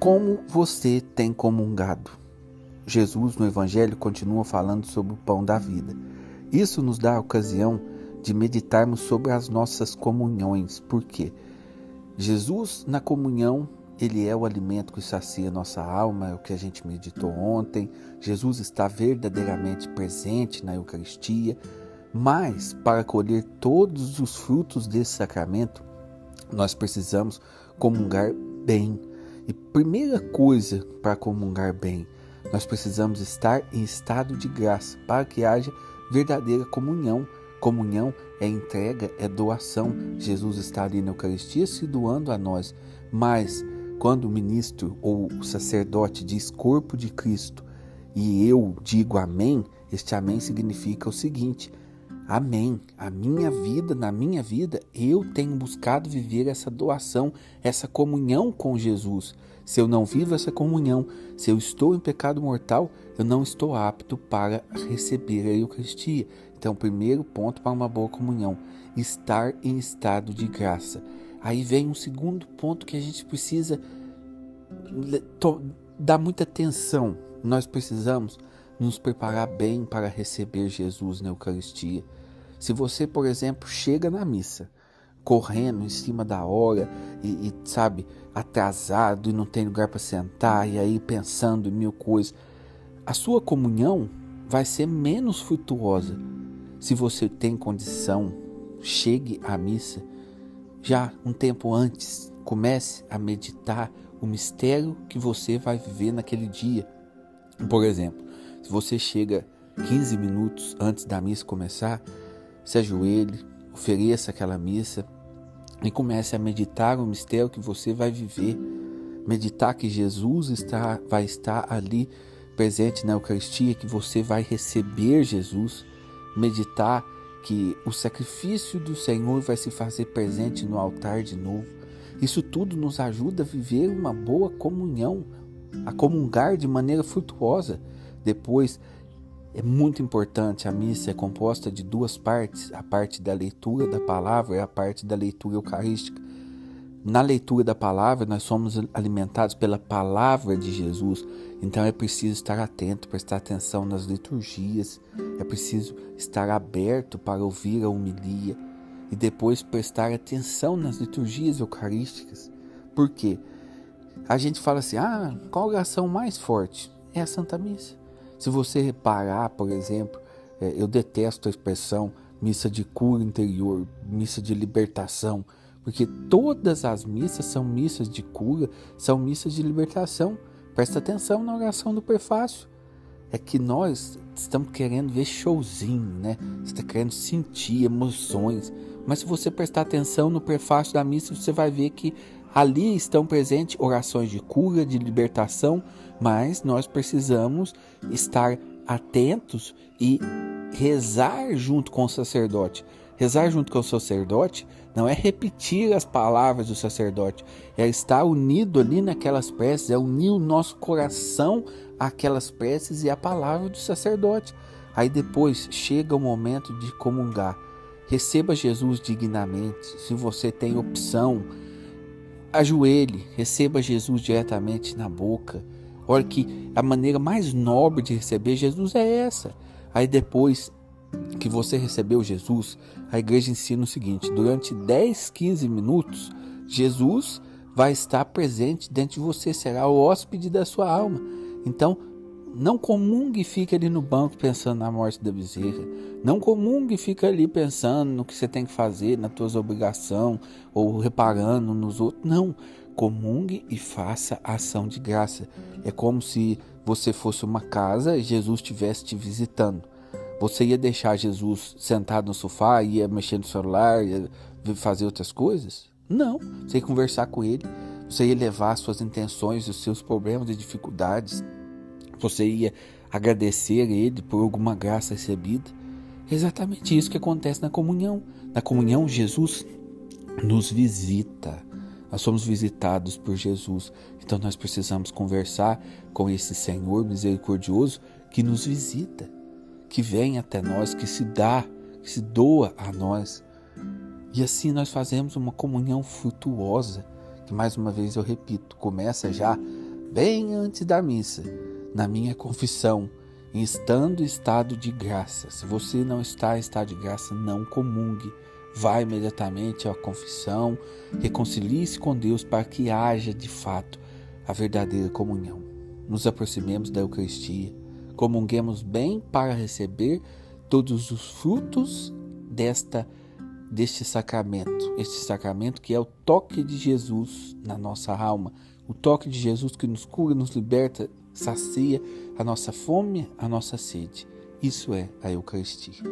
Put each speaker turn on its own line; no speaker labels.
Como você tem comungado? Jesus no Evangelho continua falando sobre o pão da vida. Isso nos dá a ocasião de meditarmos sobre as nossas comunhões. Por quê? Jesus, na comunhão, ele é o alimento que sacia nossa alma, é o que a gente meditou ontem. Jesus está verdadeiramente presente na Eucaristia, mas para colher todos os frutos desse sacramento, nós precisamos comungar bem. E primeira coisa para comungar bem, nós precisamos estar em estado de graça para que haja verdadeira comunhão. Comunhão é entrega, é doação. Jesus está ali na Eucaristia se doando a nós, mas quando o ministro ou o sacerdote diz corpo de Cristo e eu digo amém, este amém significa o seguinte: Amém. A minha vida, na minha vida, eu tenho buscado viver essa doação, essa comunhão com Jesus. Se eu não vivo essa comunhão, se eu estou em pecado mortal, eu não estou apto para receber a Eucaristia. Então, primeiro ponto para uma boa comunhão, estar em estado de graça. Aí vem um segundo ponto que a gente precisa dar muita atenção. Nós precisamos nos preparar bem para receber Jesus na Eucaristia. Se você, por exemplo, chega na missa correndo em cima da hora e, e sabe, atrasado e não tem lugar para sentar e aí pensando em mil coisas, a sua comunhão vai ser menos frutuosa. Se você tem condição, chegue à missa já um tempo antes, comece a meditar o mistério que você vai viver naquele dia. Por exemplo, se você chega 15 minutos antes da missa começar, se ajoelhe, ofereça aquela missa e comece a meditar o mistério que você vai viver. Meditar que Jesus está, vai estar ali presente na Eucaristia, que você vai receber Jesus. Meditar que o sacrifício do Senhor vai se fazer presente no altar de novo. Isso tudo nos ajuda a viver uma boa comunhão, a comungar de maneira frutuosa. Depois, é muito importante, a missa é composta de duas partes: a parte da leitura da palavra e a parte da leitura eucarística. Na leitura da palavra, nós somos alimentados pela palavra de Jesus, então é preciso estar atento, prestar atenção nas liturgias, é preciso estar aberto para ouvir a homilia e depois prestar atenção nas liturgias eucarísticas. Por quê? A gente fala assim: ah, qual oração mais forte? É a Santa Missa. Se você reparar, por exemplo, é, eu detesto a expressão missa de cura interior, missa de libertação, porque todas as missas são missas de cura, são missas de libertação. Presta atenção na oração do prefácio. É que nós estamos querendo ver showzinho, né? Você está querendo sentir emoções. Mas se você prestar atenção no prefácio da missa, você vai ver que ali estão presentes orações de cura, de libertação, mas nós precisamos estar atentos e rezar junto com o sacerdote. Rezar junto com o sacerdote não é repetir as palavras do sacerdote, é estar unido ali naquelas preces, é unir o nosso coração àquelas preces e à palavra do sacerdote. Aí depois chega o momento de comungar. Receba Jesus dignamente. Se você tem opção, ajoelhe, receba Jesus diretamente na boca. Olha que a maneira mais nobre de receber Jesus é essa. Aí depois que você recebeu Jesus, a igreja ensina o seguinte: durante 10, 15 minutos, Jesus vai estar presente dentro de você, será o hóspede da sua alma. Então, não comungue e fique ali no banco pensando na morte da bezerra. Não comungue e fique ali pensando no que você tem que fazer, nas suas obrigações, ou reparando nos outros. Não. Comungue e faça ação de graça. É como se você fosse uma casa e Jesus estivesse te visitando. Você ia deixar Jesus sentado no sofá, ia mexer no celular, ia fazer outras coisas? Não. Você ia conversar com ele. Você ia levar suas intenções, os seus problemas e dificuldades você ia agradecer a Ele por alguma graça recebida. É exatamente isso que acontece na comunhão. Na comunhão, Jesus nos visita. Nós somos visitados por Jesus. Então nós precisamos conversar com esse Senhor misericordioso que nos visita, que vem até nós, que se dá, que se doa a nós. E assim nós fazemos uma comunhão frutuosa, que mais uma vez eu repito, começa já bem antes da missa, na minha confissão, estando em estado de graça. Se você não está em estado de graça, não comungue. Vá imediatamente à confissão, reconcilie-se com Deus para que haja de fato a verdadeira comunhão. Nos aproximemos da Eucaristia, comunguemos bem para receber todos os frutos desta deste sacramento, este sacramento que é o toque de Jesus na nossa alma, o toque de Jesus que nos cura, nos liberta, sacia a nossa fome, a nossa sede. Isso é a Eucaristia.